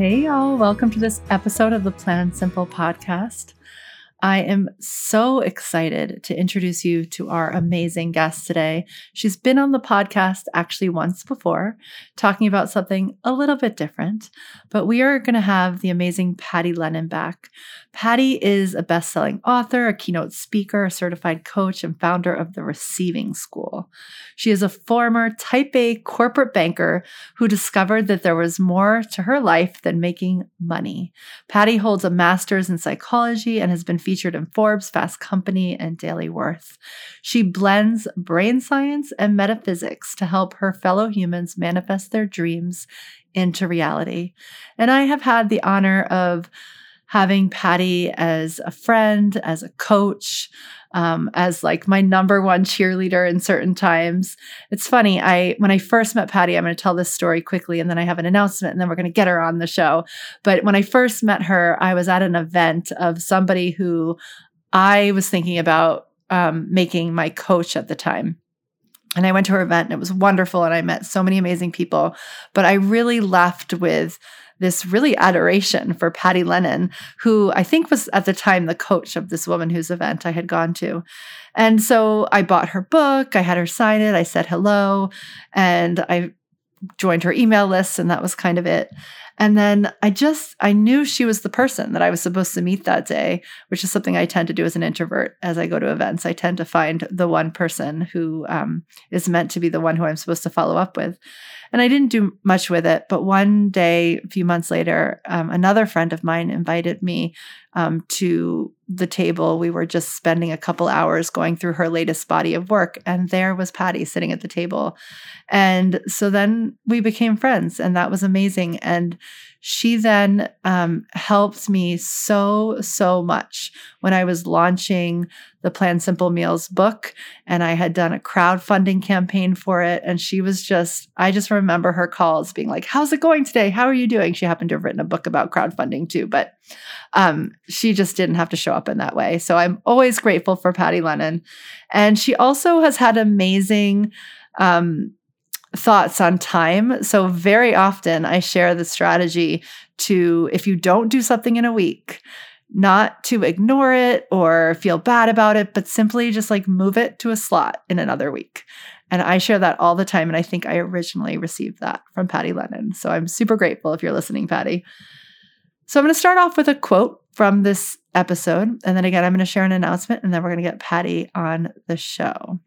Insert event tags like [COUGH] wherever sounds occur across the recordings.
Hey, y'all. Welcome to this episode of the Plan Simple podcast. I am so excited to introduce you to our amazing guest today. She's been on the podcast actually once before, talking about something a little bit different, but we are going to have the amazing Patty Lennon back. Patty is a best selling author, a keynote speaker, a certified coach, and founder of the Receiving School. She is a former type A corporate banker who discovered that there was more to her life than making money. Patty holds a master's in psychology and has been featured in Forbes, Fast Company, and Daily Worth. She blends brain science and metaphysics to help her fellow humans manifest their dreams into reality. And I have had the honor of having Patty as a friend, as a coach, um, as like my number one cheerleader in certain times. It's funny. I when I first met Patty, I'm going to tell this story quickly, and then I have an announcement, and then we're going to get her on the show. But when I first met her, I was at an event of somebody who I was thinking about um, making my coach at the time. And I went to her event and it was wonderful. And I met so many amazing people. But I really left with this really adoration for Patty Lennon, who I think was at the time the coach of this woman whose event I had gone to. And so I bought her book, I had her sign it, I said hello, and I joined her email list, and that was kind of it. And then I just, I knew she was the person that I was supposed to meet that day, which is something I tend to do as an introvert as I go to events. I tend to find the one person who um, is meant to be the one who I'm supposed to follow up with. And I didn't do much with it. But one day, a few months later, um, another friend of mine invited me um, to the table. We were just spending a couple hours going through her latest body of work. And there was Patty sitting at the table. And so then we became friends, and that was amazing. And she then um, helped me so, so much when I was launching the Plan Simple Meals book. And I had done a crowdfunding campaign for it. And she was just, I just remember her calls being like, How's it going today? How are you doing? She happened to have written a book about crowdfunding too, but um, she just didn't have to show up in that way. So I'm always grateful for Patty Lennon. And she also has had amazing, um, thoughts on time. So, very often I share the strategy to if you don't do something in a week, not to ignore it or feel bad about it, but simply just like move it to a slot in another week. And I share that all the time. And I think I originally received that from Patty Lennon. So I'm super grateful if you're listening, Patty. So I'm going to start off with a quote from this episode. And then again, I'm going to share an announcement and then we're going to get Patty on the show.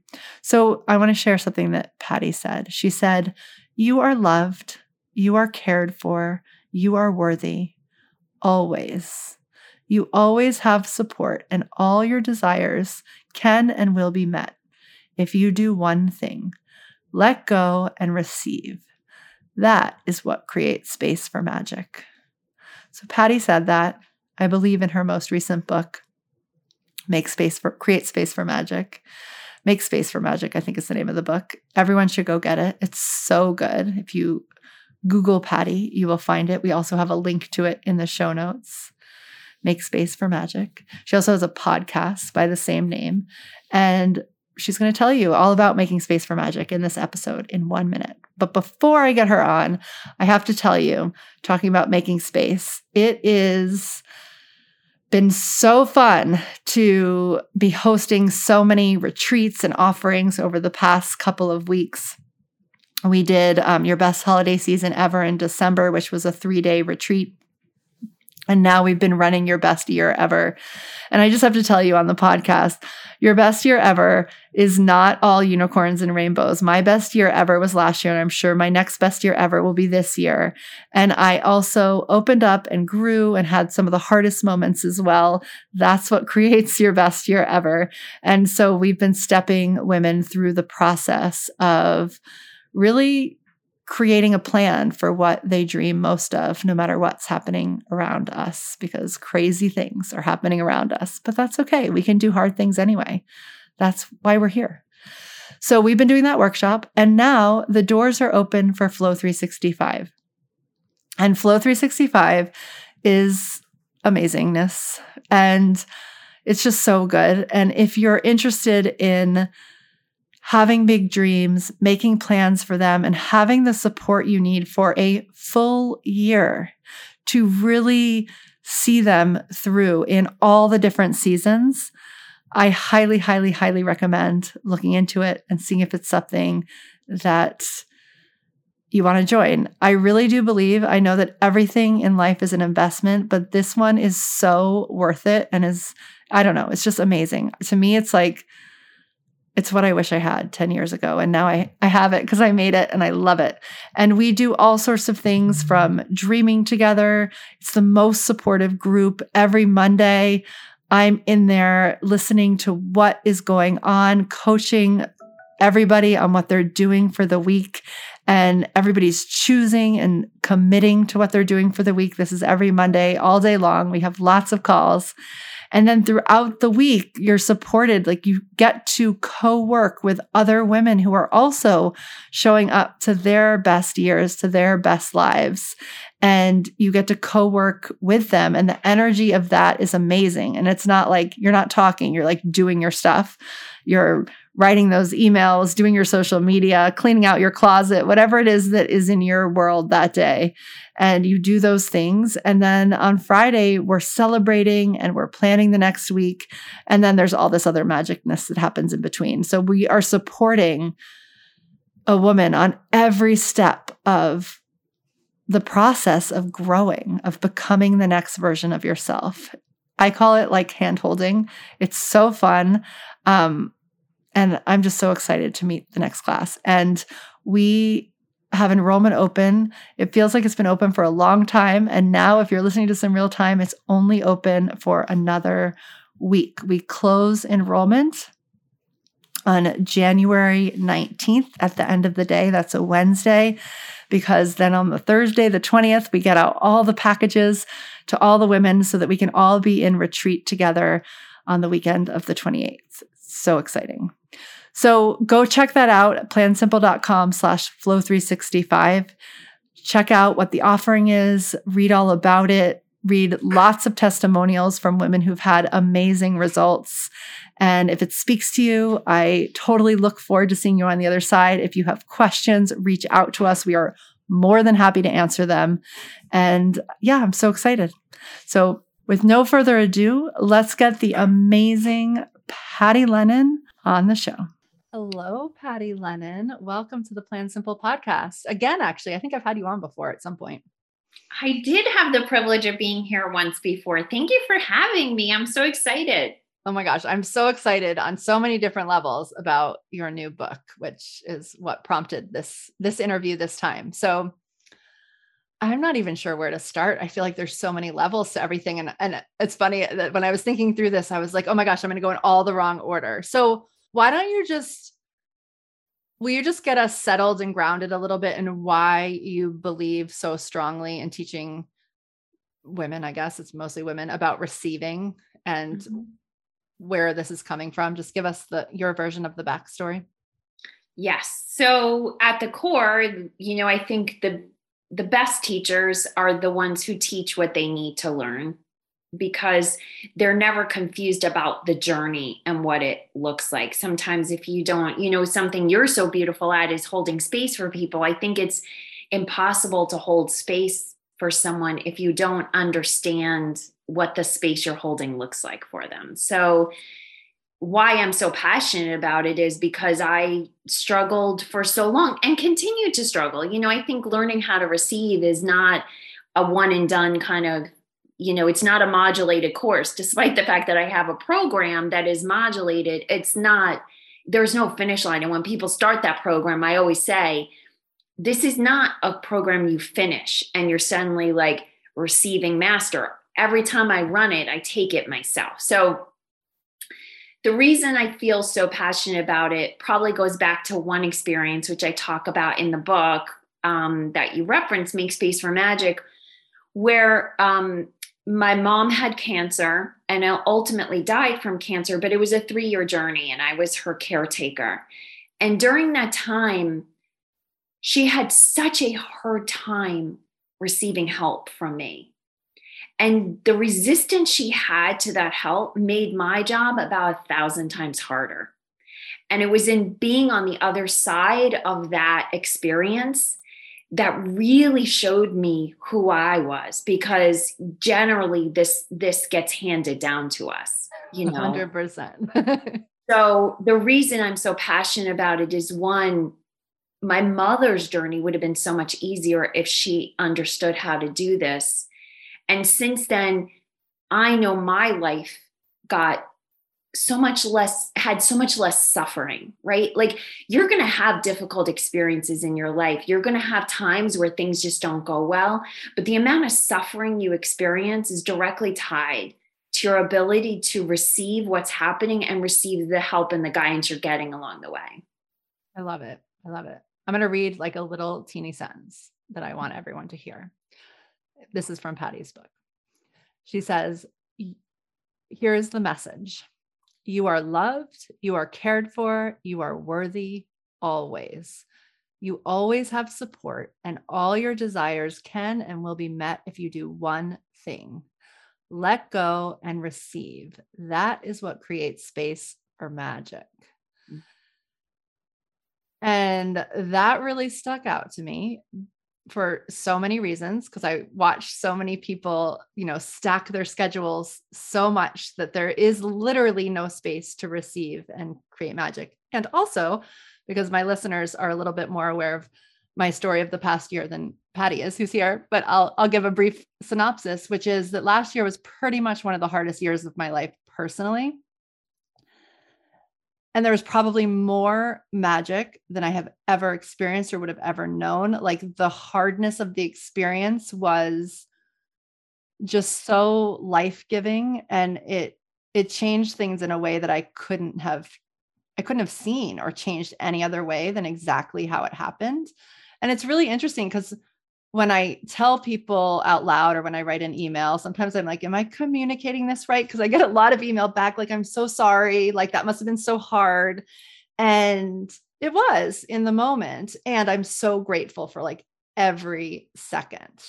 So I want to share something that Patty said. She said, You are loved, you are cared for, you are worthy, always. You always have support, and all your desires can and will be met if you do one thing let go and receive. That is what creates space for magic. So Patty said that. I believe in her most recent book, Make Space for Create Space for Magic. Make Space for Magic, I think is the name of the book. Everyone should go get it. It's so good. If you Google Patty, you will find it. We also have a link to it in the show notes. Make Space for Magic. She also has a podcast by the same name. And she's going to tell you all about making space for magic in this episode in one minute. But before I get her on, I have to tell you, talking about making space, it is been so fun to be hosting so many retreats and offerings over the past couple of weeks. We did um, your best holiday season ever in December, which was a three day retreat and now we've been running your best year ever. And I just have to tell you on the podcast, your best year ever is not all unicorns and rainbows. My best year ever was last year, and I'm sure my next best year ever will be this year. And I also opened up and grew and had some of the hardest moments as well. That's what [LAUGHS] creates your best year ever. And so we've been stepping women through the process of really creating a plan for what they dream most of, no matter what's happening around us, because crazy things are happening around us. But that's okay. We can do hard things anyway. That's why we're here. So we've been doing that workshop, and now the doors are open for Flow 365. And Flow 365 is amazingness. And it's just so good. And if you're interested in having big dreams, making plans for them, and having the support you need for a full year to really see them through in all the different seasons, I highly, highly, highly recommend looking into it and seeing if it's something that you want to join. I really do believe, I know that everything in life is an investment, but this one is so worth it and is, I don't know, it's just amazing. To me, it's like, it's what I wish I had 10 years ago. And now I, I have it because I made it and I love it. And we do all sorts of things from dreaming together. It's the most supportive group every Monday. I'm in there listening to what is going on, coaching everybody on what they're doing for the week and everybody's choosing and committing to what they're doing for the week. This is every Monday, all day long. We have lots of calls. And then throughout the week, you're supported. Like you get to co work with other women who are also showing up to their best years, to their best lives. And you get to co work with them. And the energy of that is amazing. And it's not like you're not talking, you're like doing your stuff. You're writing those emails, doing your social media, cleaning out your closet, whatever it is that is in your world that day. And you do those things. And then on Friday, we're celebrating and we're planning the next week. And then there's all this other magicness that happens in between. So we are supporting a woman on every step of the process of growing, of becoming the next version of yourself. I call it like hand holding. It's so fun. Um, and I'm just so excited to meet the next class. And we have enrollment open. It feels like it's been open for a long time. And now, if you're listening to some real time, it's only open for another week. We close enrollment on January 19th at the end of the day. That's a Wednesday, because then on the Thursday, the 20th, we get out all the packages to all the women so that we can all be in retreat together on the weekend of the 28th. So exciting. So go check that out at plansimple.com slash flow 365. Check out what the offering is, read all about it, read lots of testimonials from women who've had amazing results. And if it speaks to you, I totally look forward to seeing you on the other side. If you have questions, reach out to us. We are more than happy to answer them. And yeah, I'm so excited. So, with no further ado, let's get the amazing Patty Lennon on the show. Hello, Patty Lennon. Welcome to the Plan Simple podcast. Again, actually, I think I've had you on before at some point. I did have the privilege of being here once before. Thank you for having me. I'm so excited. Oh my gosh, I'm so excited on so many different levels about your new book, which is what prompted this this interview this time. So, I'm not even sure where to start. I feel like there's so many levels to everything and and it's funny that when I was thinking through this, I was like, "Oh my gosh, I'm going to go in all the wrong order." So, why don't you just will you just get us settled and grounded a little bit in why you believe so strongly in teaching women i guess it's mostly women about receiving and mm-hmm. where this is coming from just give us the your version of the backstory yes so at the core you know i think the the best teachers are the ones who teach what they need to learn because they're never confused about the journey and what it looks like. Sometimes, if you don't, you know, something you're so beautiful at is holding space for people. I think it's impossible to hold space for someone if you don't understand what the space you're holding looks like for them. So, why I'm so passionate about it is because I struggled for so long and continue to struggle. You know, I think learning how to receive is not a one and done kind of you know it's not a modulated course despite the fact that i have a program that is modulated. It's not there's no finish line. And when people start that program i always say this is not a program you finish and you're suddenly like receiving master. Every time i run it i take it myself. So the reason i feel so passionate about it probably goes back to one experience which i talk about in the book um, that you reference, Make Space for Magic, where um, my mom had cancer and ultimately died from cancer, but it was a three year journey and I was her caretaker. And during that time, she had such a hard time receiving help from me. And the resistance she had to that help made my job about a thousand times harder. And it was in being on the other side of that experience that really showed me who I was because generally this this gets handed down to us, you know. 100%. [LAUGHS] so the reason I'm so passionate about it is one my mother's journey would have been so much easier if she understood how to do this. And since then I know my life got so much less had so much less suffering right? Like you're going to have difficult experiences in your life. You're going to have times where things just don't go well but the amount of suffering you experience is directly tied to your ability to receive what's happening and receive the help and the guidance you're getting along the way. I love it. I love it. I'm going to read like a little teeny sentence that i want everyone to hear this is from patty's book she says here's the message you are loved, you are cared for, you are worthy always. You always have support, and all your desires can and will be met if you do one thing let go and receive. That is what creates space for magic. Mm. And that really stuck out to me for so many reasons because I watch so many people, you know, stack their schedules so much that there is literally no space to receive and create magic. And also because my listeners are a little bit more aware of my story of the past year than Patty is, who's here, but I'll I'll give a brief synopsis, which is that last year was pretty much one of the hardest years of my life personally and there was probably more magic than I have ever experienced or would have ever known. Like the hardness of the experience was just so life-giving and it it changed things in a way that I couldn't have I couldn't have seen or changed any other way than exactly how it happened. And it's really interesting cuz when I tell people out loud or when I write an email, sometimes I'm like, Am I communicating this right? Because I get a lot of email back, like, I'm so sorry. Like, that must have been so hard. And it was in the moment. And I'm so grateful for like every second.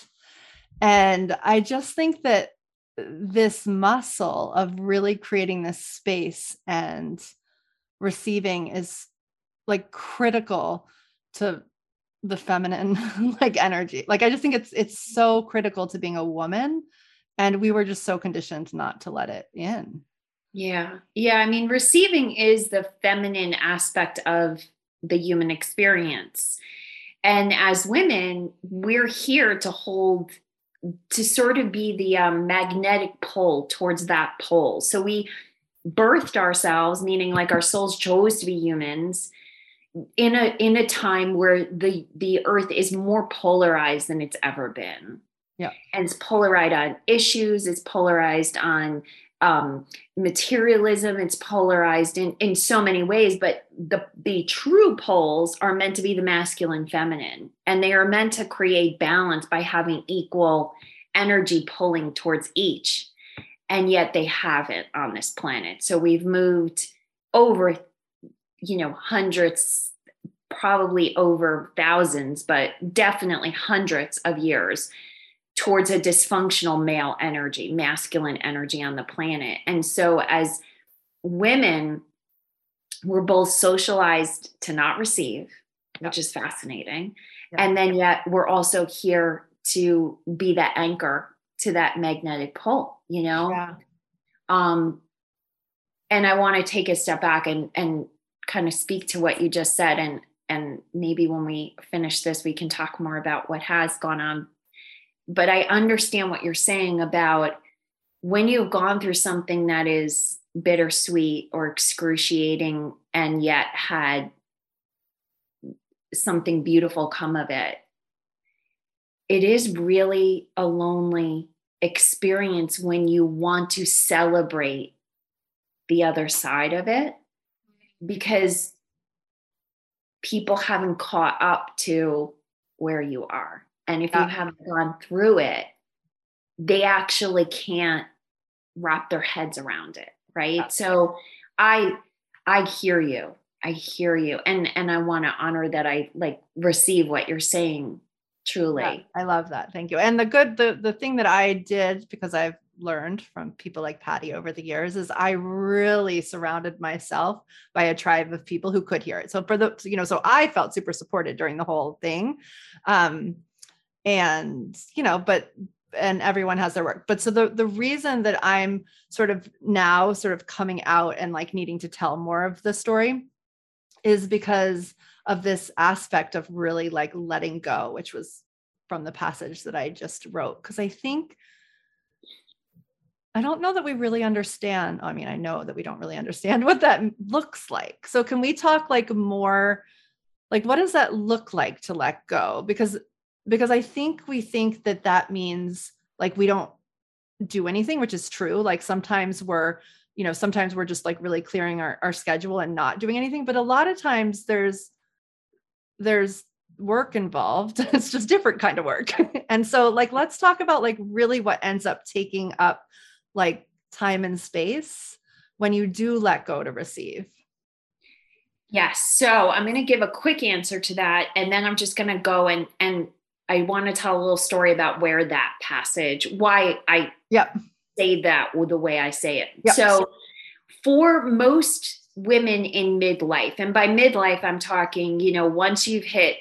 And I just think that this muscle of really creating this space and receiving is like critical to the feminine [LAUGHS] like energy. Like I just think it's it's so critical to being a woman and we were just so conditioned not to let it in. Yeah. Yeah, I mean receiving is the feminine aspect of the human experience. And as women, we're here to hold to sort of be the um, magnetic pull towards that pole. So we birthed ourselves, meaning like our souls chose to be humans in a in a time where the the earth is more polarized than it's ever been. Yeah. And it's polarized on issues it's polarized on um, materialism it's polarized in in so many ways but the the true poles are meant to be the masculine feminine and they are meant to create balance by having equal energy pulling towards each and yet they haven't on this planet. So we've moved over you know, hundreds, probably over thousands, but definitely hundreds of years towards a dysfunctional male energy, masculine energy on the planet. And so, as women, we're both socialized to not receive, which is fascinating. And then, yet, we're also here to be that anchor to that magnetic pole, you know? Yeah. Um, and I want to take a step back and, and kind of speak to what you just said and and maybe when we finish this we can talk more about what has gone on. But i understand what you're saying about when you've gone through something that is bittersweet or excruciating and yet had something beautiful come of it it is really a lonely experience when you want to celebrate the other side of it because people haven't caught up to where you are. And if you haven't gone through it, they actually can't wrap their heads around it. Right. So I I hear you. I hear you. And and I want to honor that I like receive what you're saying truly. Yeah, I love that. Thank you. And the good the the thing that I did because I've learned from people like Patty over the years is I really surrounded myself by a tribe of people who could hear it. So for the you know so I felt super supported during the whole thing. Um and you know but and everyone has their work but so the the reason that i'm sort of now sort of coming out and like needing to tell more of the story is because of this aspect of really like letting go which was from the passage that i just wrote because i think i don't know that we really understand i mean i know that we don't really understand what that looks like so can we talk like more like what does that look like to let go because because I think we think that that means like we don't do anything, which is true. Like sometimes we're, you know, sometimes we're just like really clearing our, our schedule and not doing anything. But a lot of times there's there's work involved. [LAUGHS] it's just different kind of work. [LAUGHS] and so like let's talk about like really what ends up taking up like time and space when you do let go to receive. Yes. So I'm going to give a quick answer to that. And then I'm just going to go and, and I want to tell a little story about where that passage, why I yep. say that with the way I say it. Yep. So, for most women in midlife, and by midlife, I'm talking, you know, once you've hit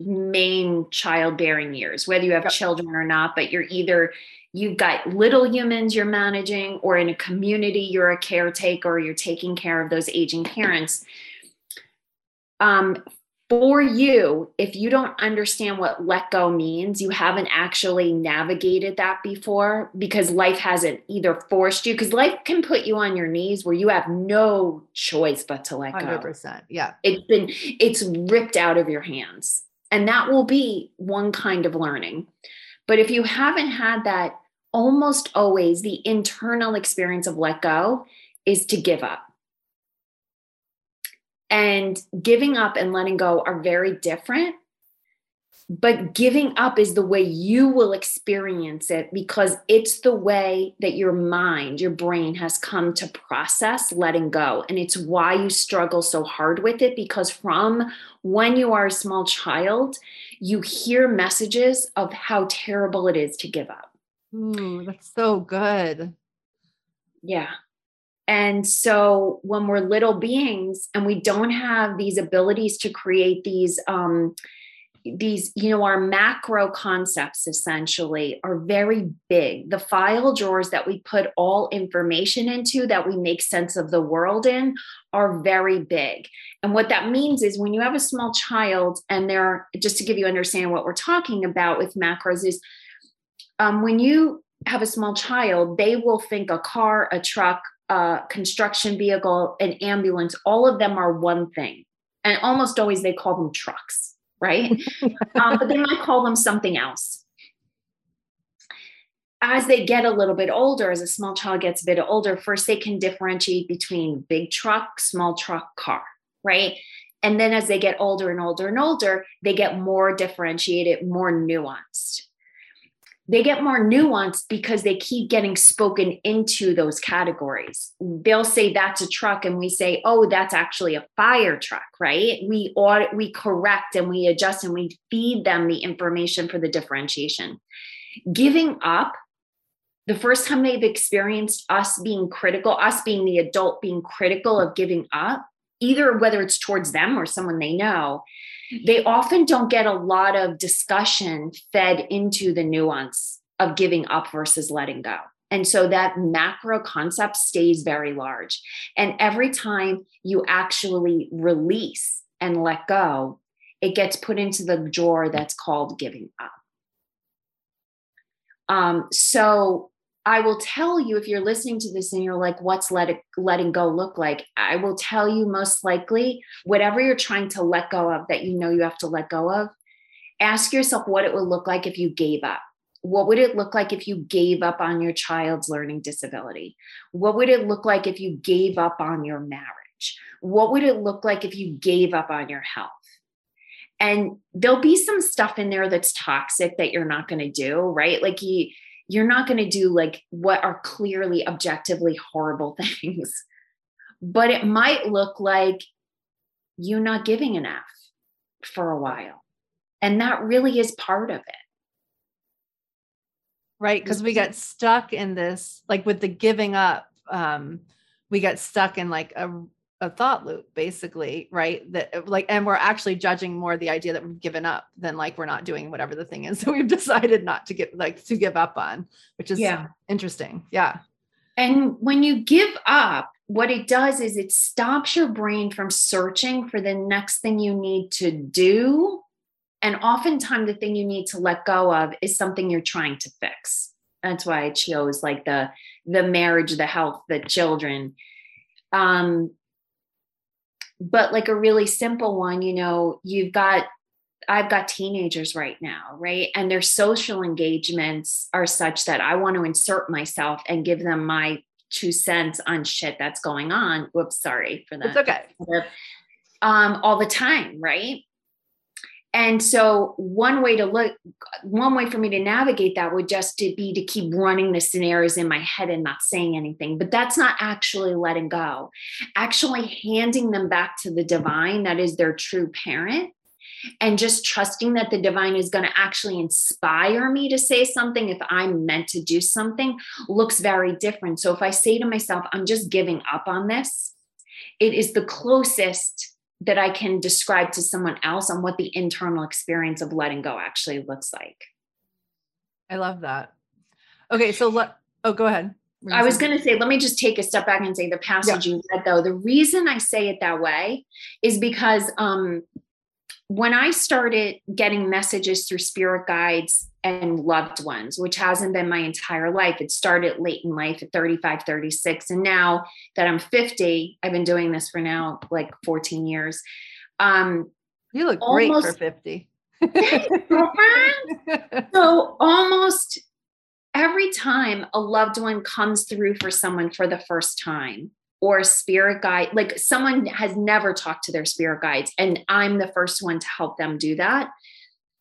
main childbearing years, whether you have yep. children or not, but you're either you've got little humans you're managing, or in a community, you're a caretaker, or you're taking care of those aging parents. Um, for you, if you don't understand what let go means, you haven't actually navigated that before because life hasn't either forced you, because life can put you on your knees where you have no choice but to let 100%, go. 100%. Yeah. It's been, it's ripped out of your hands. And that will be one kind of learning. But if you haven't had that, almost always the internal experience of let go is to give up and giving up and letting go are very different. But giving up is the way you will experience it because it's the way that your mind, your brain has come to process letting go. And it's why you struggle so hard with it because from when you are a small child, you hear messages of how terrible it is to give up. Ooh, that's so good. Yeah. And so when we're little beings and we don't have these abilities to create these, um, these, you know, our macro concepts essentially are very big. The file drawers that we put all information into, that we make sense of the world in, are very big. And what that means is when you have a small child, and they're just to give you understand what we're talking about with macros, is um, when you have a small child, they will think a car, a truck, a construction vehicle, an ambulance, all of them are one thing. And almost always they call them trucks, right? [LAUGHS] um, but they might call them something else. As they get a little bit older, as a small child gets a bit older, first they can differentiate between big truck, small truck, car, right? And then as they get older and older and older, they get more differentiated, more nuanced they get more nuanced because they keep getting spoken into those categories. They'll say that's a truck, and we say, oh, that's actually a fire truck, right? We audit, we correct and we adjust and we feed them the information for the differentiation. Giving up, the first time they've experienced us being critical, us being the adult being critical of giving up, either whether it's towards them or someone they know, they often don't get a lot of discussion fed into the nuance of giving up versus letting go. And so that macro concept stays very large. And every time you actually release and let go, it gets put into the drawer that's called giving up. Um, so I will tell you if you're listening to this and you're like, what's let it, letting go look like? I will tell you most likely, whatever you're trying to let go of that you know you have to let go of, ask yourself what it would look like if you gave up. What would it look like if you gave up on your child's learning disability? What would it look like if you gave up on your marriage? What would it look like if you gave up on your health? and there'll be some stuff in there that's toxic that you're not going to do right like you you're not going to do like what are clearly objectively horrible [LAUGHS] things. But it might look like you not giving enough for a while. And that really is part of it. Right because we get stuck in this like with the giving up um we get stuck in like a a thought loop basically right? That uh, like and we're actually judging more the idea that we've given up than like we're not doing whatever the thing is [LAUGHS] so we've decided not to get like to give up on which is yeah. interesting yeah. And when you give up what it does is it stops your brain from searching for the next thing you need to do. And oftentimes the thing you need to let go of is something you're trying to fix. That's why i chose like the the marriage the health the children. Um but like a really simple one you know you've got I've got teenagers right now, right? And their social engagements are such that I want to insert myself and give them my two cents on shit that's going on. Whoops, sorry for that. It's okay. Um, all the time, right? And so one way to look, one way for me to navigate that would just to be to keep running the scenarios in my head and not saying anything. But that's not actually letting go. Actually handing them back to the divine, that is their true parent, and just trusting that the divine is going to actually inspire me to say something if I'm meant to do something looks very different. So if I say to myself, I'm just giving up on this, it is the closest that I can describe to someone else on what the internal experience of letting go actually looks like. I love that. Okay, so let oh go ahead. I was going to say, let me just take a step back and say the passage yeah. you read, though. The reason I say it that way is because um, when I started getting messages through spirit guides and loved ones, which hasn't been my entire life, it started late in life at 35, 36. And now that I'm 50, I've been doing this for now like 14 years. Um, you look almost, great for 50. [LAUGHS] so almost every time a loved one comes through for someone for the first time, or spirit guide like someone has never talked to their spirit guides and i'm the first one to help them do that.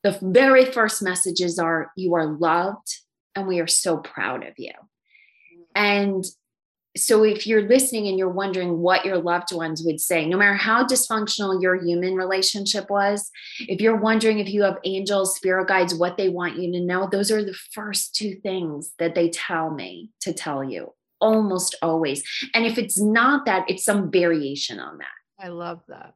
The very first messages are you are loved and we are so proud of you. And so if you're listening and you're wondering what your loved ones would say no matter how dysfunctional your human relationship was if you're wondering if you have angels spirit guides what they want you to know those are the first two things that they tell me to tell you almost always. And if it's not that, it's some variation on that. I love that.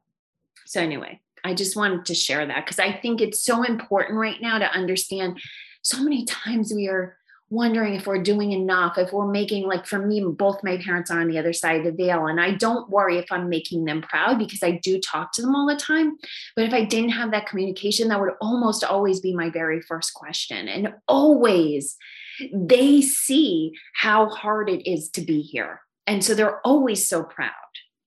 So, anyway, I just wanted to share that because I think it's so important right now to understand so many times we are wondering if we're doing enough, if we're making, like for me, both my parents are on the other side of the veil. And I don't worry if I'm making them proud because I do talk to them all the time. But if I didn't have that communication, that would almost always be my very first question. And always they see how hard it is to be here. And so they're always so proud.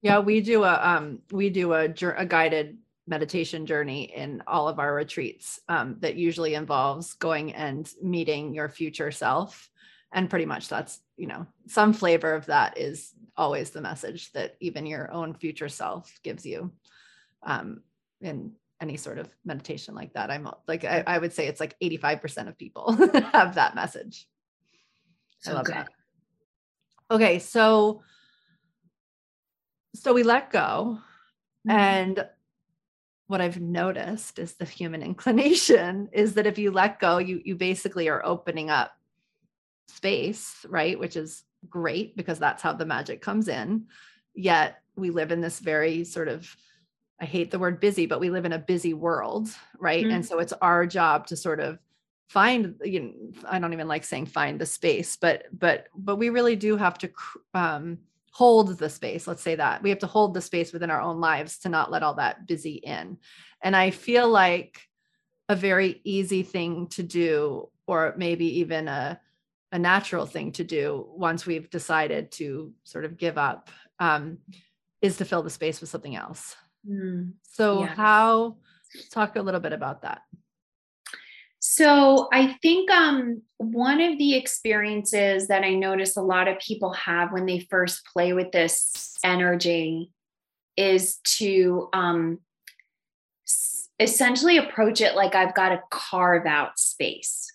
Yeah, we do a um we do a, a guided meditation journey in all of our retreats um, that usually involves going and meeting your future self and pretty much that's you know some flavor of that is always the message that even your own future self gives you um, in any sort of meditation like that. I'm like, I, I would say it's like 85% of people [LAUGHS] have that message. So I love good. that. Okay. So, so we let go. Mm-hmm. And what I've noticed is the human [LAUGHS] inclination is that if you let go, you, you basically are opening up space, right? Which is great because that's how the magic comes in. Yet we live in this very sort of I hate the word busy, but we live in a busy world, right? Mm-hmm. And so it's our job to sort of find you know i don't even like saying find the space but but but we really do have to um hold the space let's say that we have to hold the space within our own lives to not let all that busy in and i feel like a very easy thing to do or maybe even a a natural thing to do once we've decided to sort of give up um, is to fill the space with something else Mm, so yes. how talk a little bit about that. So I think um, one of the experiences that I notice a lot of people have when they first play with this energy is to um, essentially approach it like I've got to carve out space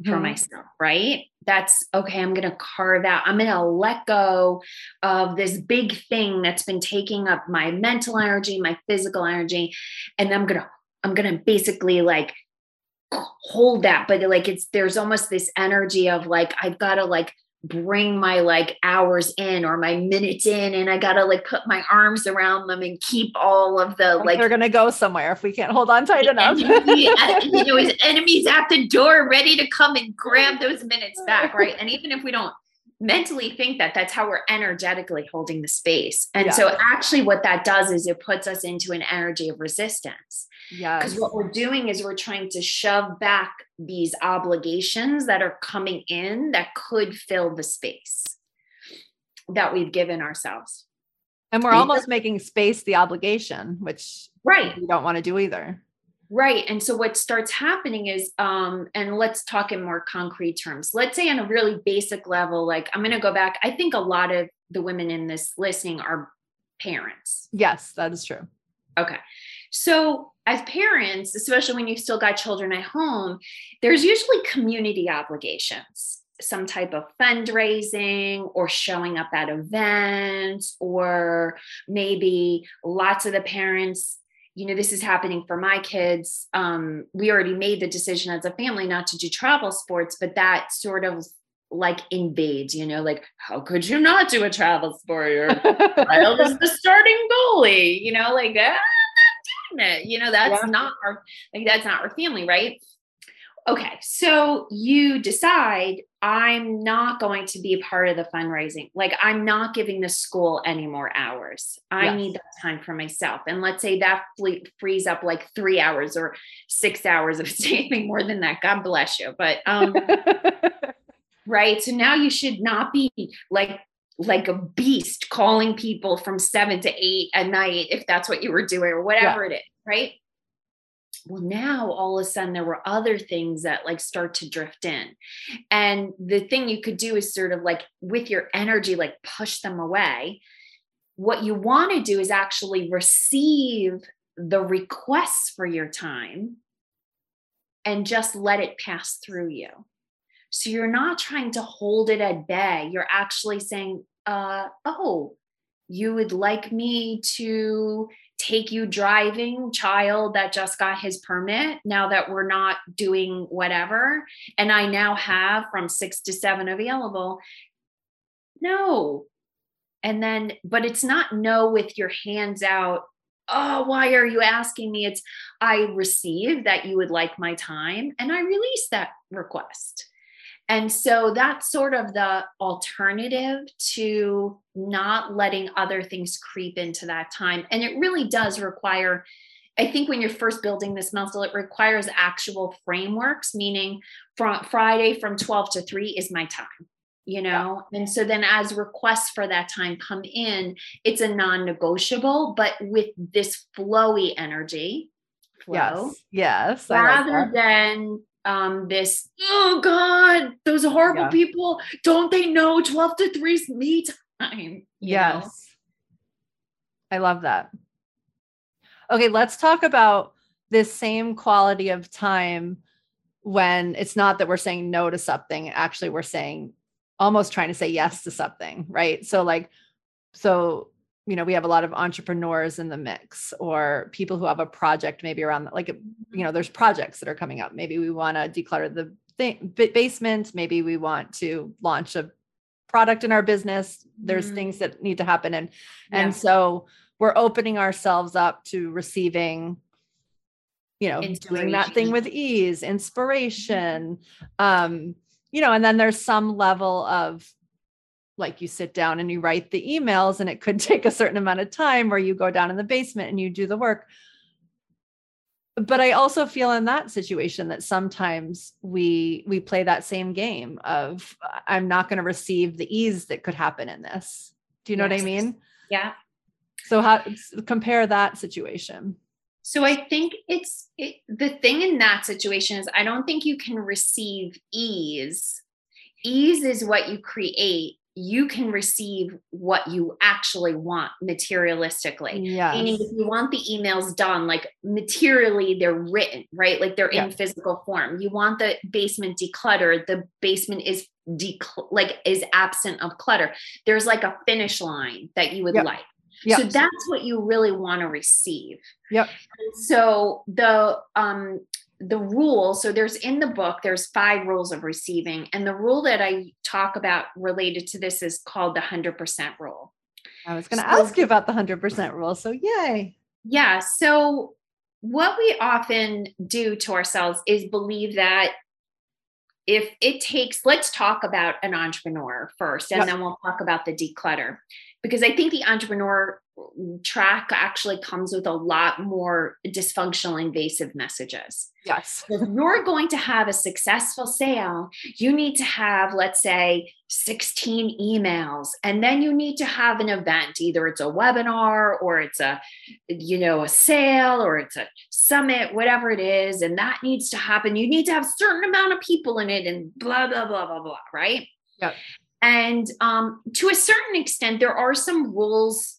mm-hmm. for myself, right? That's okay. I'm going to carve out, I'm going to let go of this big thing that's been taking up my mental energy, my physical energy. And I'm going to, I'm going to basically like hold that. But like it's, there's almost this energy of like, I've got to like, bring my like hours in or my minutes in and I gotta like put my arms around them and keep all of the like, like they're gonna go somewhere if we can't hold on tight enough. Enemy, uh, you know, his enemies at the door ready to come and grab those minutes back, right? And even if we don't mentally think that that's how we're energetically holding the space. And yeah. so actually what that does is it puts us into an energy of resistance. Yeah. Because what we're doing is we're trying to shove back these obligations that are coming in that could fill the space that we've given ourselves. And we're almost making space the obligation, which right we don't want to do either. Right. And so what starts happening is, um, and let's talk in more concrete terms. Let's say on a really basic level, like I'm going to go back. I think a lot of the women in this listening are parents. Yes, that is true. Okay. So as parents, especially when you've still got children at home, there's usually community obligations, some type of fundraising or showing up at events, or maybe lots of the parents you know this is happening for my kids um, we already made the decision as a family not to do travel sports but that sort of like invades you know like how could you not do a travel sport? Your [LAUGHS] child is the starting goalie you know like ah, You know, that's yeah. not our like that's not our family, right? Okay, so you decide I'm not going to be a part of the fundraising. Like I'm not giving the school any more hours. I yes. need that time for myself. And let's say that frees up like three hours or six hours. If it's [LAUGHS] anything more than that, God bless you. But um, [LAUGHS] right. So now you should not be like like a beast calling people from seven to eight at night if that's what you were doing or whatever yeah. it is right? Well now all of a sudden there were other things that like start to drift in. And the thing you could do is sort of like with your energy like push them away. What you want to do is actually receive the requests for your time and just let it pass through you so you're not trying to hold it at bay. You're actually saying, uh, oh, you would like me to take you driving, child that just got his permit now that we're not doing whatever. And I now have from six to seven available. No. And then, but it's not no with your hands out. Oh, why are you asking me? It's I received that you would like my time and I release that request. And so that's sort of the alternative to not letting other things creep into that time. And it really does require, I think, when you're first building this muscle, it requires actual frameworks, meaning from Friday from 12 to 3 is my time you know yeah. and so then as requests for that time come in it's a non-negotiable but with this flowy energy flow yes yes rather than um this oh god those horrible yeah. people don't they know 12 to 3 is me time yes know? i love that okay let's talk about this same quality of time when it's not that we're saying no to something actually we're saying almost trying to say yes to something right so like so you know we have a lot of entrepreneurs in the mix or people who have a project maybe around like you know there's projects that are coming up. Maybe we want to declutter the thing, basement. Maybe we want to launch a product in our business. There's mm-hmm. things that need to happen. And yeah. and so we're opening ourselves up to receiving you know doing that thing with ease inspiration. Um you know and then there's some level of like you sit down and you write the emails and it could [LAUGHS] take a certain amount of time or you go down in the basement and you do the work. But i also feel in that situation that sometimes we we play that same game of i'm not going to receive the ease that could happen in this. Do you know yes. what i mean? Yeah. So how compare that situation. So i think it's it, the thing in that situation is i don't think you can receive ease. Ease is what you create you can receive what you actually want materialistically. Yes. Meaning, if you want the emails done, like materially, they're written, right? Like they're Yeah. in physical form. You want the basement decluttered. The basement is decl- like is absent of clutter. There's like a finish line that you would Yep. like. Yep. So that's what you really want to receive. Yep. So the um the rule, so there's in the book, there's five rules of receiving. And the rule that I talk about related to this is called the 100% rule. I was going to So- ask you about the 100% rule. So, yay. Yeah. So what we often do to ourselves is believe that if it takes, let's talk about an entrepreneur first, and Yep. then we'll talk about the declutter. Because I think the entrepreneur track actually comes with a lot more dysfunctional, invasive messages. Yes. if you're going to have a successful sale, you need to have, let's say, 16 emails, and then you need to have an event. Either it's a webinar or it's a, you know, a sale or it's a summit, whatever it is, and that needs to happen. You need to have a certain amount of people in it, and blah blah blah blah blah. Right? Yep. And um, to a certain extent, there are some rules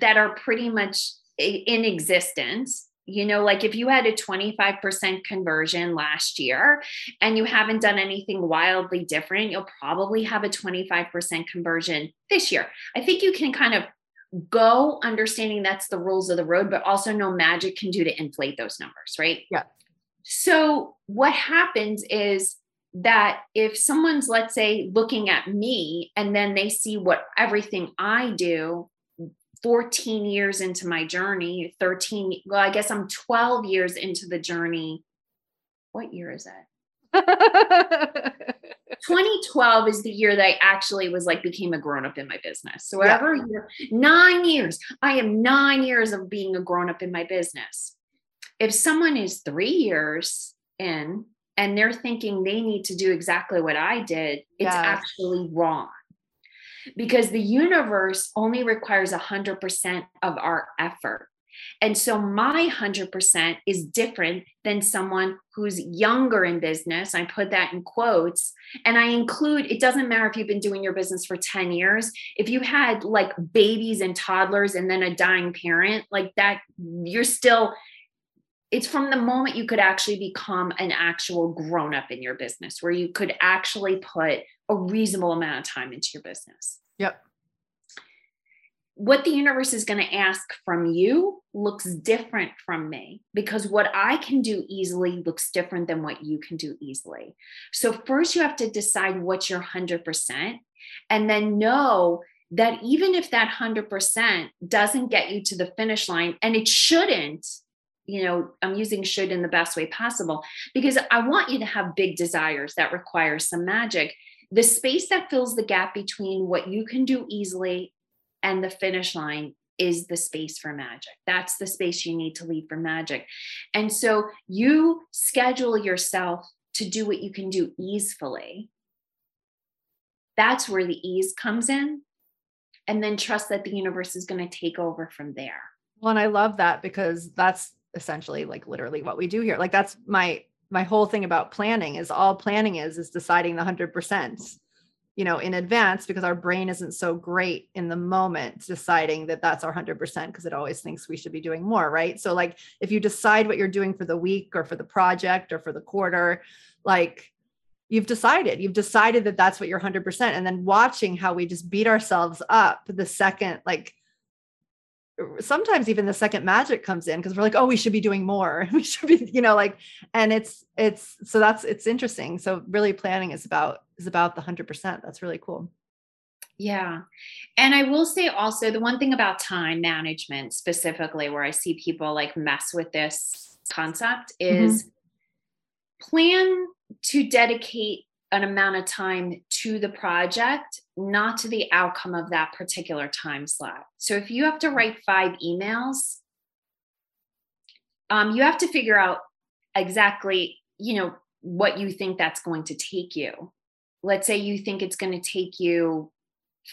that are pretty much in existence. You know like if you had a 25% conversion last year and you haven't done anything wildly different you'll probably have a 25% conversion this year. I think you can kind of go understanding that's the rules of the road but also no magic can do to inflate those numbers right? Yeah. so what happens is that if someone's let's say looking at me and then they see what everything i do 14 years into my journey, 13, well, I guess I'm 12 years into the journey. What year is it? [LAUGHS] 2012 is the year that I actually was like became a grown up in my business. So Yeah. whatever year, nine years. I am nine years of being a grown up in my business. If someone is three years in and they're thinking they need to do exactly what I did, it's Yes. actually wrong. Because the universe only requires 100% of our effort. And so my 100% is different than someone who's younger in business. I put that in quotes. And I include, it doesn't matter if you've been doing your business for 10 years. If you had like babies and toddlers and then a dying parent, like that, you're still, it's from the moment you could actually become an actual grown up in your business where you could actually put a reasonable amount of time into your business Yep. what the universe is going to ask from you looks different from me because what I can do easily looks different than what you can do easily. So, first, you have to decide what's your 100%, and then know that even if that 100% doesn't get you to the finish line, and it shouldn't, you know, I'm using should in the best way possible because I want you to have big desires that require some magic. The space that fills the gap between what you can do easily and the finish line is the space for magic. That's the space you need to leave for magic. And so you schedule yourself to do what you can do easily. That's where the ease comes in. And then trust that the universe is going to take over from there. Well, and I love that because that's essentially like literally what we do here. Like that's my my whole thing about planning is all planning is is deciding the 100% you know in advance because our brain isn't so great in the moment deciding that that's our 100% because it always thinks we should be doing more right? So like if you decide what you're doing for the week or for the project or for the quarter like you've decided. You've decided that that's what you're 100% and then watching how we just beat ourselves up the second like sometimes even the second magic comes in because we're like oh we should be doing more. [LAUGHS] We should be you know like and it's it's so that's it's interesting. So really planning is about is about the 100% that's really cool. Yeah. And I will say also the one thing about time management specifically, where I see people like mess with this concept, mm-hmm. is plan to dedicate an amount of time to the project, not to the outcome of that particular time slot. So if you have to write five emails, um, you have to figure out exactly, you know, what you think that's going to take you. Let's say you think it's going to take you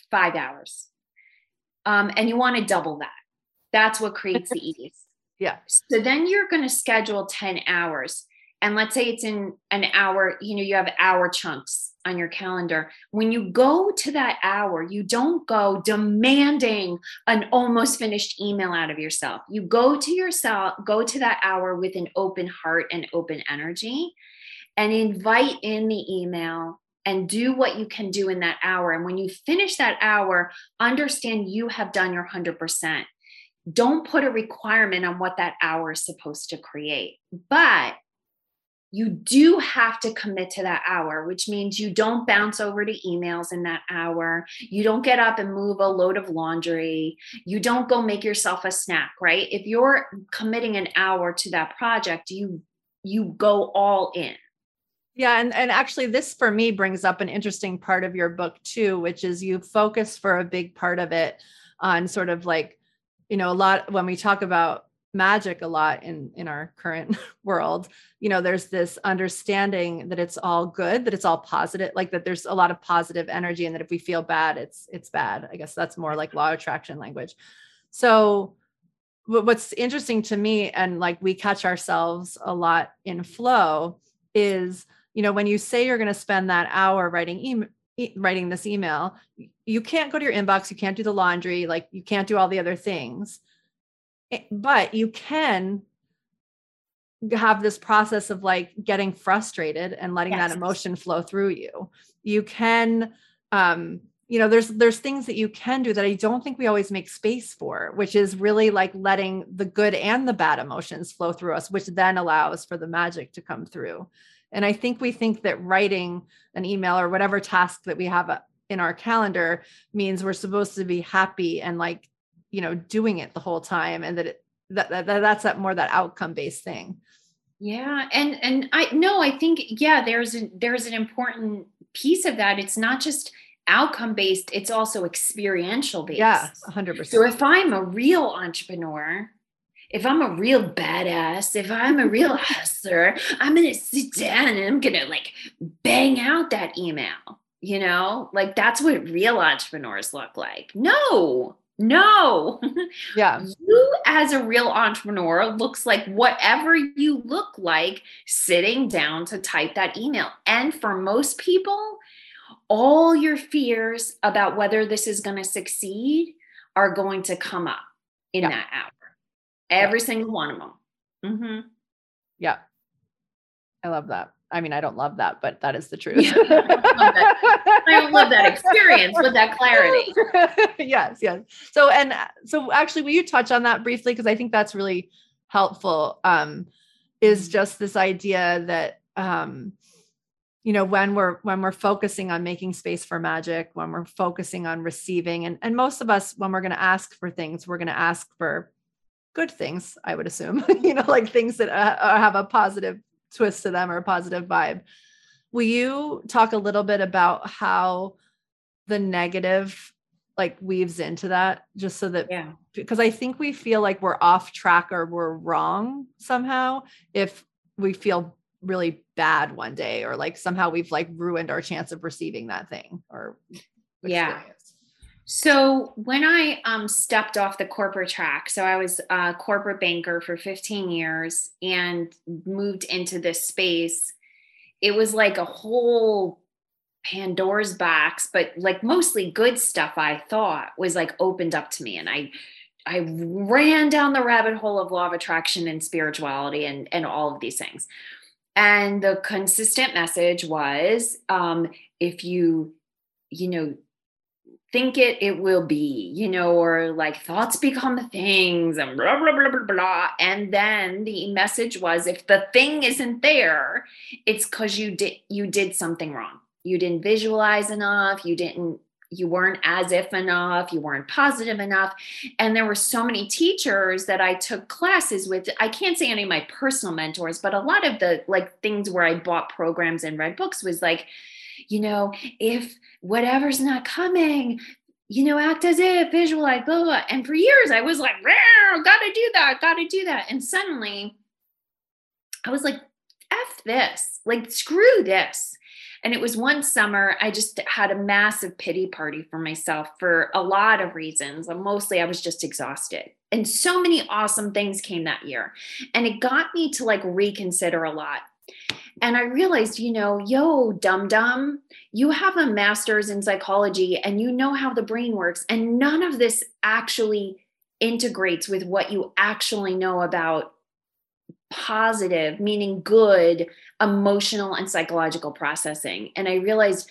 five hours, um, and you want to double that. That's what creates the [LAUGHS] ease. Yeah. So then you're going to schedule 10 hours. And let's say it's in an hour, you know, you have hour chunks. on your calendar. When you go to that hour, you don't go demanding an almost finished email out of yourself. You go to yourself, go to that hour with an open heart and open energy and invite in the email and do what you can do in that hour. And when you finish that hour, understand you have done your 100%. Don't put a requirement on what that hour is supposed to create. But you do have to commit to that hour, which means you don't bounce over to emails in that hour. You don't get up and move a load of laundry. You don't go make yourself a snack, right? If you're committing an hour to that project, you you go all in. Yeah, and and actually this for me brings up an interesting part of your book too, which is you focus for a big part of it on sort of like you know a lot when we talk about magic a lot in in our current [LAUGHS] world. You know there's this understanding that it's all good that it's all positive like that there's a lot of positive energy and that if we feel bad it's it's bad. I guess that's more like law attraction language. So what's interesting to me and like we catch ourselves a lot in flow is you know when you say you're going to spend that hour writing email writing this email you can't go to your inbox you can't do the laundry like you can't do all the other things but you can have this process of like getting frustrated and letting yes. that emotion flow through you you can um you know there's there's things that you can do that i don't think we always make space for which is really like letting the good and the bad emotions flow through us which then allows for the magic to come through and i think we think that writing an email or whatever task that we have uh, in our calendar means we're supposed to be happy and like you know doing it the whole time and that it that, that that's that more that outcome based thing. Yeah and and i no i think yeah there's a, there's an important piece of that. It's not just outcome based it's also experiential based yeah 100% so if i'm a real entrepreneur if i'm a real badass if i'm a real [LAUGHS] hustler i'm gonna sit down and i'm gonna like bang out that email you know? Like that's what real entrepreneurs look like. No no. [LAUGHS] Yeah. you, as a real entrepreneur, looks like whatever you look like sitting down to type that email. And for most people, all your fears about whether this is going to succeed are going to come up in yeah. that hour. Every yeah. single one of them. Mm-hmm. Yeah. I love that. I mean, I don't love that, but that is the [LAUGHS] truth. Yeah, I, don't love that [LAUGHS] experience with that clarity. yes, yes. So, and so actually, will you touch on that briefly? Because I think that's really helpful. Um, is mm-hmm. just this idea that, um, you know, when we're when we're focusing on making space for magic, when we're focusing on receiving, and and most of us, when we're going to ask for things, we're going to ask for good things. I would assume, [LAUGHS] you know, like things that uh, have a positive twist to them or a positive vibe. Will you talk a little bit about how the negative like weaves into that just so that yeah because I think we feel like we're off track or we're wrong somehow if we feel really bad one day or like somehow we've like ruined our chance of receiving that thing or experience. yeah so when I um, stepped off the corporate track, so I was a corporate banker for 15 years and moved into this space, it was like a whole Pandora's box, but like mostly good stuff I thought was like opened up to me. And I I ran down the rabbit hole of law of attraction and spirituality and, and all of these things. And the consistent message was um, if you, you know, think it it will be you know or like thoughts become things and blah blah blah blah blah. And then the message was if the thing isn't there it's because you did you did something wrong. You didn't visualize enough. You didn't you weren't as if enough. You weren't positive enough. And there were so many teachers that i took classes with. I can't say any of my personal mentors but a lot of the like things where i bought programs and read books was like you know, if whatever's not coming, you know, act as if, visualize, blah, blah. And for years, I was like, gotta do that, gotta do that. And suddenly, I was like, F this, like, screw this. And it was one summer, I just had a massive pity party for myself for a lot of reasons. Mostly, I was just exhausted. And so many awesome things came that year. And it got me to like reconsider a lot And I realized, you know, yo, dum dum, you have a master's in psychology and you know how the brain works. And none of this actually integrates with what you actually know about positive, meaning good, emotional and psychological processing. And I realized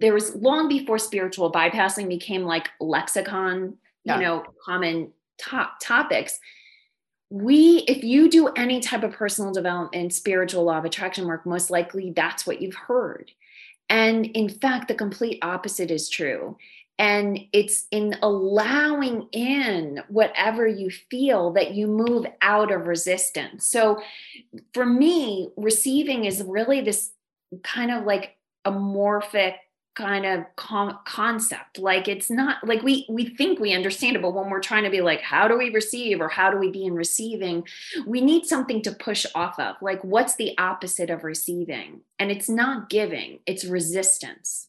there was long before spiritual bypassing became like lexicon, yeah. you know, common top topics we if you do any type of personal development spiritual law of attraction work most likely that's what you've heard. And in fact the complete opposite is true. And it's in allowing in whatever you feel that you move out of resistance. So for me receiving is really this kind of like amorphic kind of con- concept. Like it's not like we we think we understand it but when we're trying to be like how do we receive or how do we be in receiving? We need something to push off of. Like what's the opposite of receiving? And it's not giving it's resistance.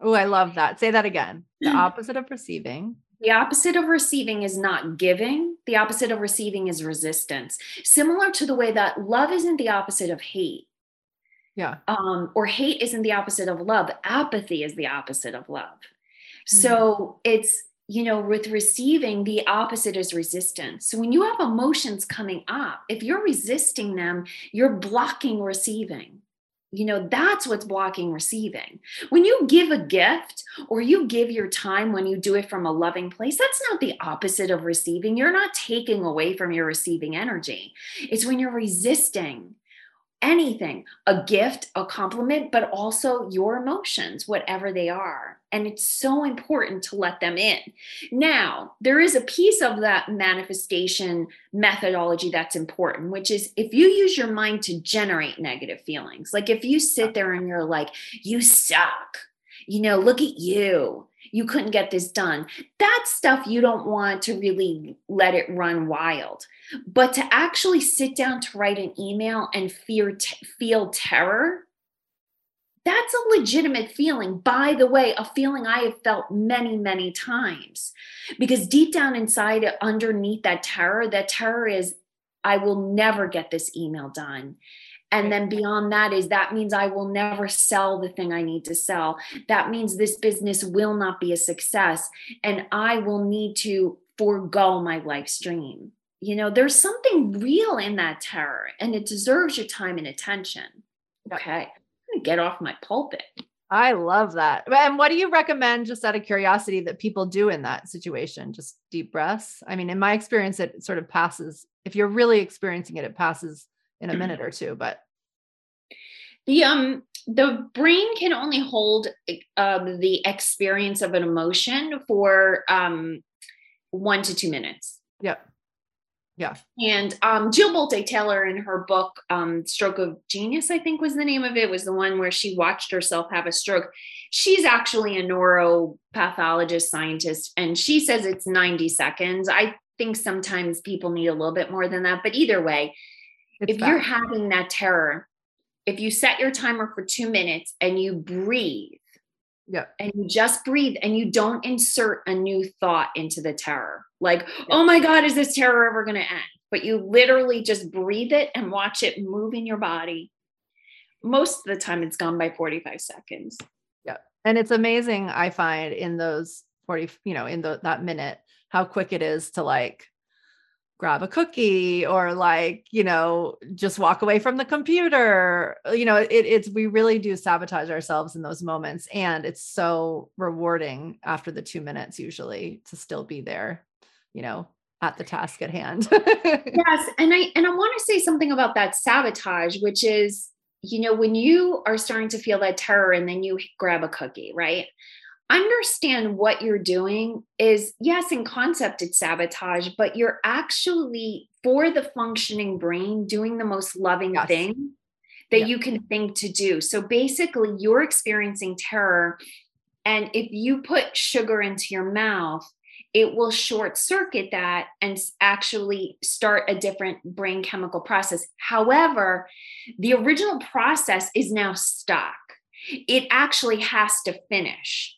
Oh i love that. Say that again. The [LAUGHS] opposite of receiving? The opposite of receiving is not giving. The opposite of receiving is resistance. Similar to the way that love isn't the opposite of hate. Yeah. Um, or hate isn't the opposite of love. Apathy is the opposite of love. Mm-hmm. So it's, you know, with receiving, the opposite is resistance. So when you have emotions coming up, if you're resisting them, you're blocking receiving. You know, that's what's blocking receiving. When you give a gift or you give your time when you do it from a loving place, that's not the opposite of receiving. You're not taking away from your receiving energy. It's when you're resisting anything a gift, a compliment, but also your emotions, whatever they are. And it's so important to let them in. Now, there is a piece of that manifestation methodology that's important, which is if you use your mind to generate negative feelings, like if you sit there and you're like, you suck, you know, look at you, you couldn't get this done. That stuff you don't want to really let it run wild. But to actually sit down to write an email and fear feel terror, that's a legitimate feeling. By the way, a feeling I have felt many, many times. Because deep down inside, underneath that terror, that terror is I will never get this email done. And then beyond that is that means I will never sell the thing I need to sell. That means this business will not be a success and I will need to forego my life stream. You know, there's something real in that terror and it deserves your time and attention. Okay. I'm going to get off my pulpit. I love that. And what do you recommend, just out of curiosity, that people do in that situation? Just deep breaths. I mean, in my experience, it sort of passes. If you're really experiencing it, it passes in a minute or two but the um the brain can only hold um, the experience of an emotion for um one to two minutes. Yep. Yeah. And um jill bolte taylor in her book um stroke of genius i think was the name of it was the one where she watched herself have a stroke. She's actually a neuropathologist scientist and she says it's 90 seconds. I think sometimes people need a little bit more than that but either way it's if bad. you're having that terror, if you set your timer for two minutes and you breathe, yeah. And you just breathe and you don't insert a new thought into the terror. Like, yeah. oh my God, is this terror ever going to end? But you literally just breathe it and watch it move in your body. Most of the time, it's gone by 45 seconds. Yeah. And it's amazing, I find, in those 40, you know, in the, that minute, how quick it is to like grab a cookie or like you know just walk away from the computer uh, you know it, it's we really do sabotage ourselves in those moments and it's so rewarding after the two minutes usually to still be there you know at the task at hand. [LAUGHS] Yes and i and i want to say something about that sabotage which is you know when you are starting to feel that terror and then you grab a cookie right understand what you're doing is yes in concept it's sabotage but you're actually for the functioning brain doing the most loving yes. thing that you can think to do. So basically you're experiencing terror and if you put sugar into your mouth it will short circuit that and actually start a different brain chemical process. However the original process is now stuck. It actually has to finish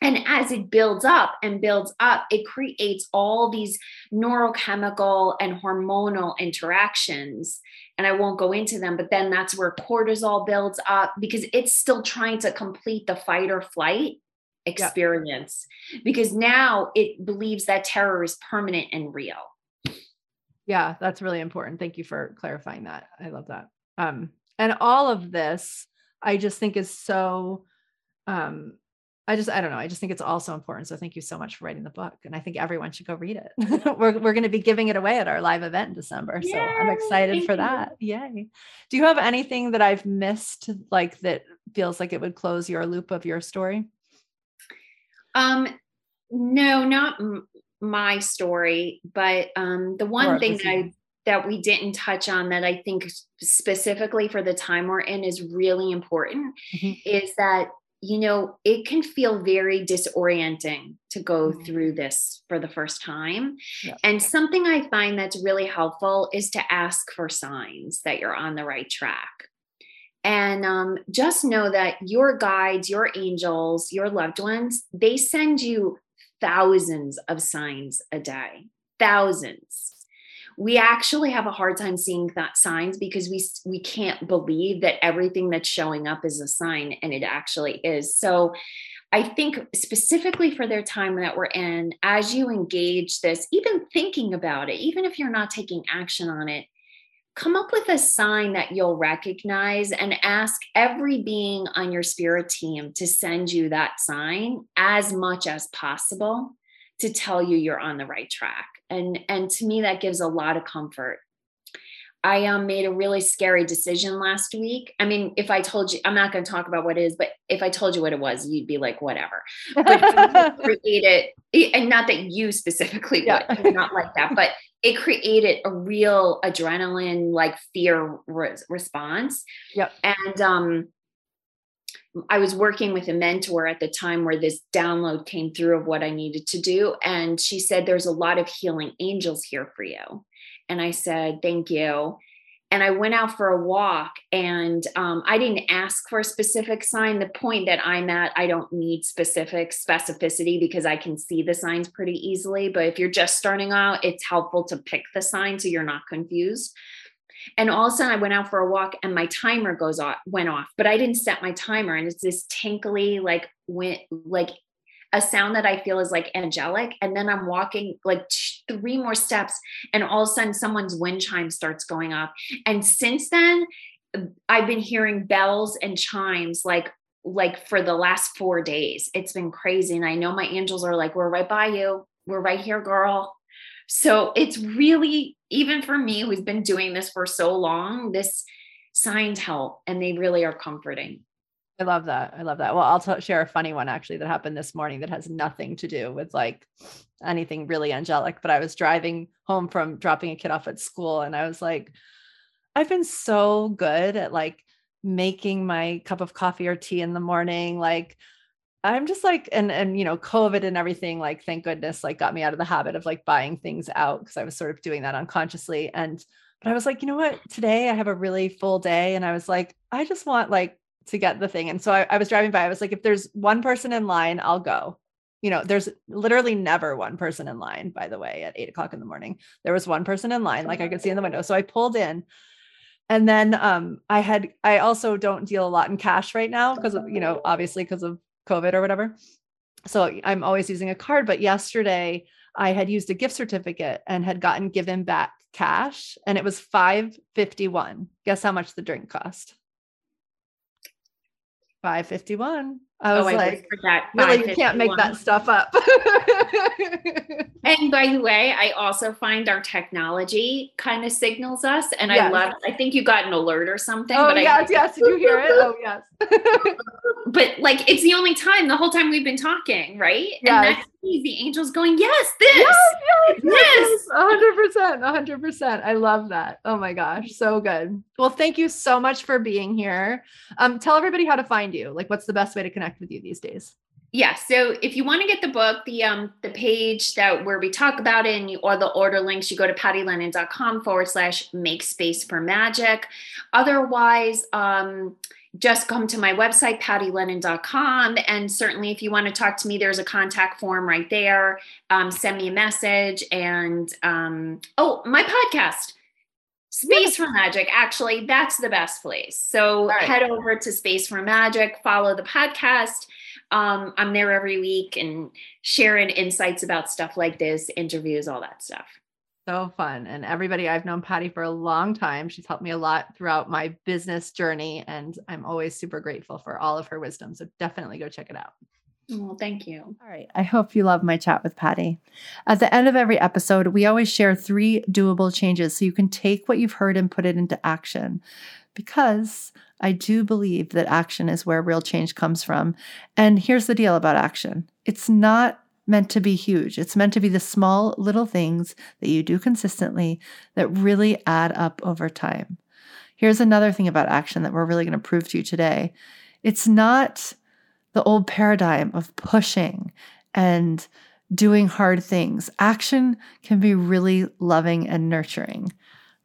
and as it builds up and builds up, it creates all these neurochemical and hormonal interactions. and I won't go into them, but then that's where cortisol builds up because it's still trying to complete the fight or flight experience yep. because now it believes that terror is permanent and real. Yeah, that's really important. Thank you for clarifying that. I love that. Um, and all of this, I just think is so um I just, I don't know. I just think it's also important. So thank you so much for writing the book. And I think everyone should go read it. [LAUGHS] we're we're going to be giving it away at our live event in December. Yay, so I'm excited for that. Yay. Do you have anything that I've missed like that feels like it would close your loop of your story? Um, no, not m- my story, but um, the one thing that I that we didn't touch on that I think specifically for the time we're in is really important mm-hmm. is that you know, it can feel very disorienting to go mm-hmm. through this for the first time. Yeah. And something I find that's really helpful is to ask for signs that you're on the right track. And um, just know that your guides, your angels, your loved ones, they send you thousands of signs a day, thousands we actually have a hard time seeing that signs because we we can't believe that everything that's showing up is a sign and it actually is. So I think specifically for their time that we're in, as you engage this, even thinking about it, even if you're not taking action on it, come up with a sign that you'll recognize and ask every being on your spirit team to send you that sign as much as possible to tell you you're on the right track. And and to me that gives a lot of comfort. I um, made a really scary decision last week. I mean if i told you i'm not going to talk about what it is but if i told you what it was you'd be like whatever. But [LAUGHS] created and not that you specifically yeah. would not like that but it created a real adrenaline like fear re- response. Yep. And um I was working with a mentor at the time where this download came through of what I needed to do. And she said, There's a lot of healing angels here for you. And I said, Thank you. And I went out for a walk and um, I didn't ask for a specific sign. The point that I'm at, I don't need specific specificity because I can see the signs pretty easily. But if you're just starting out, it's helpful to pick the sign so you're not confused. And all of a sudden I went out for a walk and my timer goes off, went off, but I didn't set my timer. And it's this tinkly, like went like a sound that I feel is like angelic. And then I'm walking like three more steps, and all of a sudden someone's wind chime starts going off. And since then, I've been hearing bells and chimes like like for the last four days. It's been crazy. And I know my angels are like, we're right by you. We're right here, girl. So it's really, even for me who's been doing this for so long, this signs help and they really are comforting. I love that. I love that. Well, I'll t- share a funny one actually that happened this morning that has nothing to do with like anything really angelic. But I was driving home from dropping a kid off at school and I was like, I've been so good at like making my cup of coffee or tea in the morning, like I'm just like, and and you know, COVID and everything, like, thank goodness, like got me out of the habit of like buying things out because I was sort of doing that unconsciously. And but I was like, you know what? Today I have a really full day. And I was like, I just want like to get the thing. And so I, I was driving by, I was like, if there's one person in line, I'll go. You know, there's literally never one person in line, by the way, at eight o'clock in the morning. There was one person in line, like I could see in the window. So I pulled in and then um, i had i also don't deal a lot in cash right now because you know obviously because of COVID or whatever. So I'm always using a card. But yesterday I had used a gift certificate and had gotten given back cash and it was 551. Guess how much the drink cost? 551. I was oh, like, I really, you can't make that stuff up. [LAUGHS] and by the way, I also find our technology kind of signals us. And yes. I love, I think you got an alert or something. Oh, but yes, I, yes. Did you hear it? Oh, [LAUGHS] yes. [LAUGHS] but like, it's the only time, the whole time we've been talking, right? Yes. The angels going, yes, this, yes, yes, yes, hundred percent, hundred percent. I love that. Oh my gosh, so good. Well, thank you so much for being here. Um, tell everybody how to find you. Like, what's the best way to connect with you these days? Yeah. So if you want to get the book, the um the page that where we talk about it and you, or the order links, you go to pattylennon.com forward slash make space for magic. Otherwise, um, just come to my website, pattylennon.com. And certainly, if you want to talk to me, there's a contact form right there. Um, send me a message. And um, oh, my podcast. Space for Magic, actually, that's the best place. So right. head over to Space for Magic, follow the podcast. Um, I'm there every week and sharing insights about stuff like this, interviews, all that stuff. So fun. And everybody, I've known Patty for a long time. She's helped me a lot throughout my business journey, and I'm always super grateful for all of her wisdom. So definitely go check it out. Well, thank you. All right. I hope you love my chat with Patty. At the end of every episode, we always share three doable changes so you can take what you've heard and put it into action. Because I do believe that action is where real change comes from. And here's the deal about action it's not meant to be huge, it's meant to be the small little things that you do consistently that really add up over time. Here's another thing about action that we're really going to prove to you today it's not the old paradigm of pushing and doing hard things. Action can be really loving and nurturing.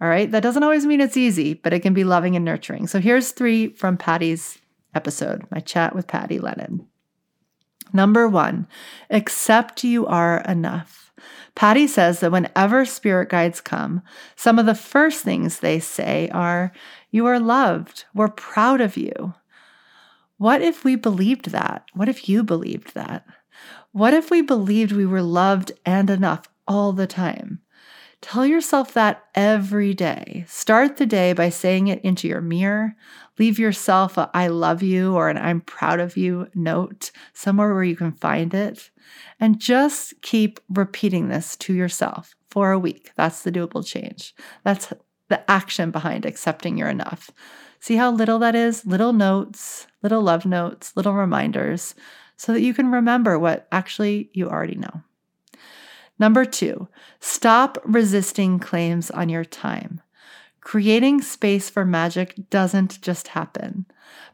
All right. That doesn't always mean it's easy, but it can be loving and nurturing. So here's three from Patty's episode, my chat with Patty Lennon. Number one, accept you are enough. Patty says that whenever spirit guides come, some of the first things they say are, You are loved. We're proud of you. What if we believed that? What if you believed that? What if we believed we were loved and enough all the time? Tell yourself that every day. Start the day by saying it into your mirror. Leave yourself a I love you or an I'm proud of you note somewhere where you can find it. And just keep repeating this to yourself for a week. That's the doable change. That's the action behind accepting you're enough. See how little that is? Little notes, little love notes, little reminders, so that you can remember what actually you already know. Number two, stop resisting claims on your time. Creating space for magic doesn't just happen,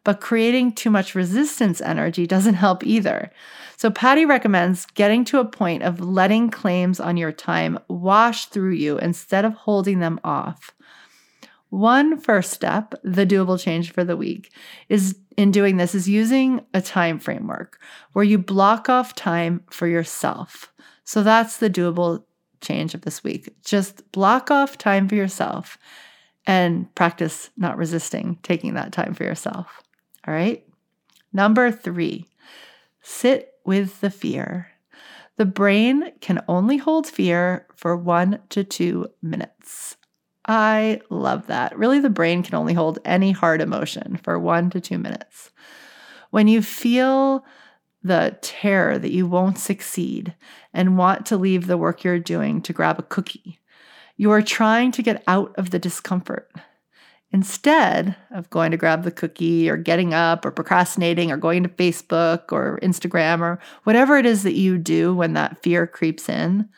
but creating too much resistance energy doesn't help either. So, Patty recommends getting to a point of letting claims on your time wash through you instead of holding them off. One first step, the doable change for the week, is in doing this is using a time framework where you block off time for yourself. So that's the doable change of this week. Just block off time for yourself and practice not resisting taking that time for yourself. All right. Number three, sit with the fear. The brain can only hold fear for one to two minutes. I love that. Really, the brain can only hold any hard emotion for one to two minutes. When you feel the terror that you won't succeed and want to leave the work you're doing to grab a cookie, you are trying to get out of the discomfort. Instead of going to grab the cookie or getting up or procrastinating or going to Facebook or Instagram or whatever it is that you do when that fear creeps in,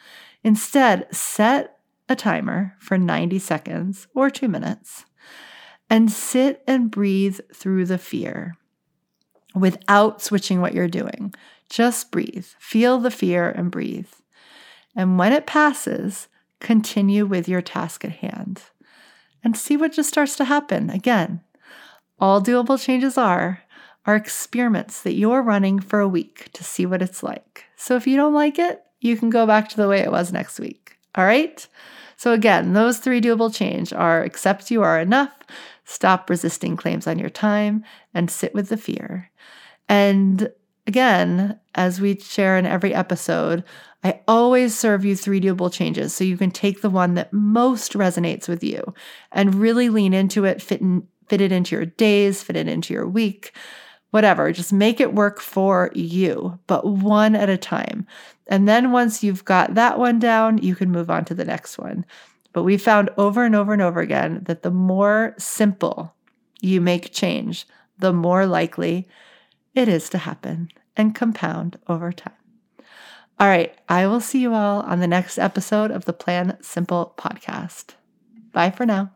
instead set a timer for 90 seconds or two minutes and sit and breathe through the fear without switching what you're doing. Just breathe, feel the fear and breathe. And when it passes, continue with your task at hand and see what just starts to happen. Again, all doable changes are are experiments that you're running for a week to see what it's like. So if you don't like it, you can go back to the way it was next week. All right? So, again, those three doable change are accept you are enough, stop resisting claims on your time, and sit with the fear. And again, as we share in every episode, I always serve you three doable changes so you can take the one that most resonates with you and really lean into it, fit, in, fit it into your days, fit it into your week whatever, just make it work for you, but one at a time. And then once you've got that one down, you can move on to the next one. But we found over and over and over again that the more simple you make change, the more likely it is to happen and compound over time. All right, I will see you all on the next episode of the Plan Simple podcast. Bye for now.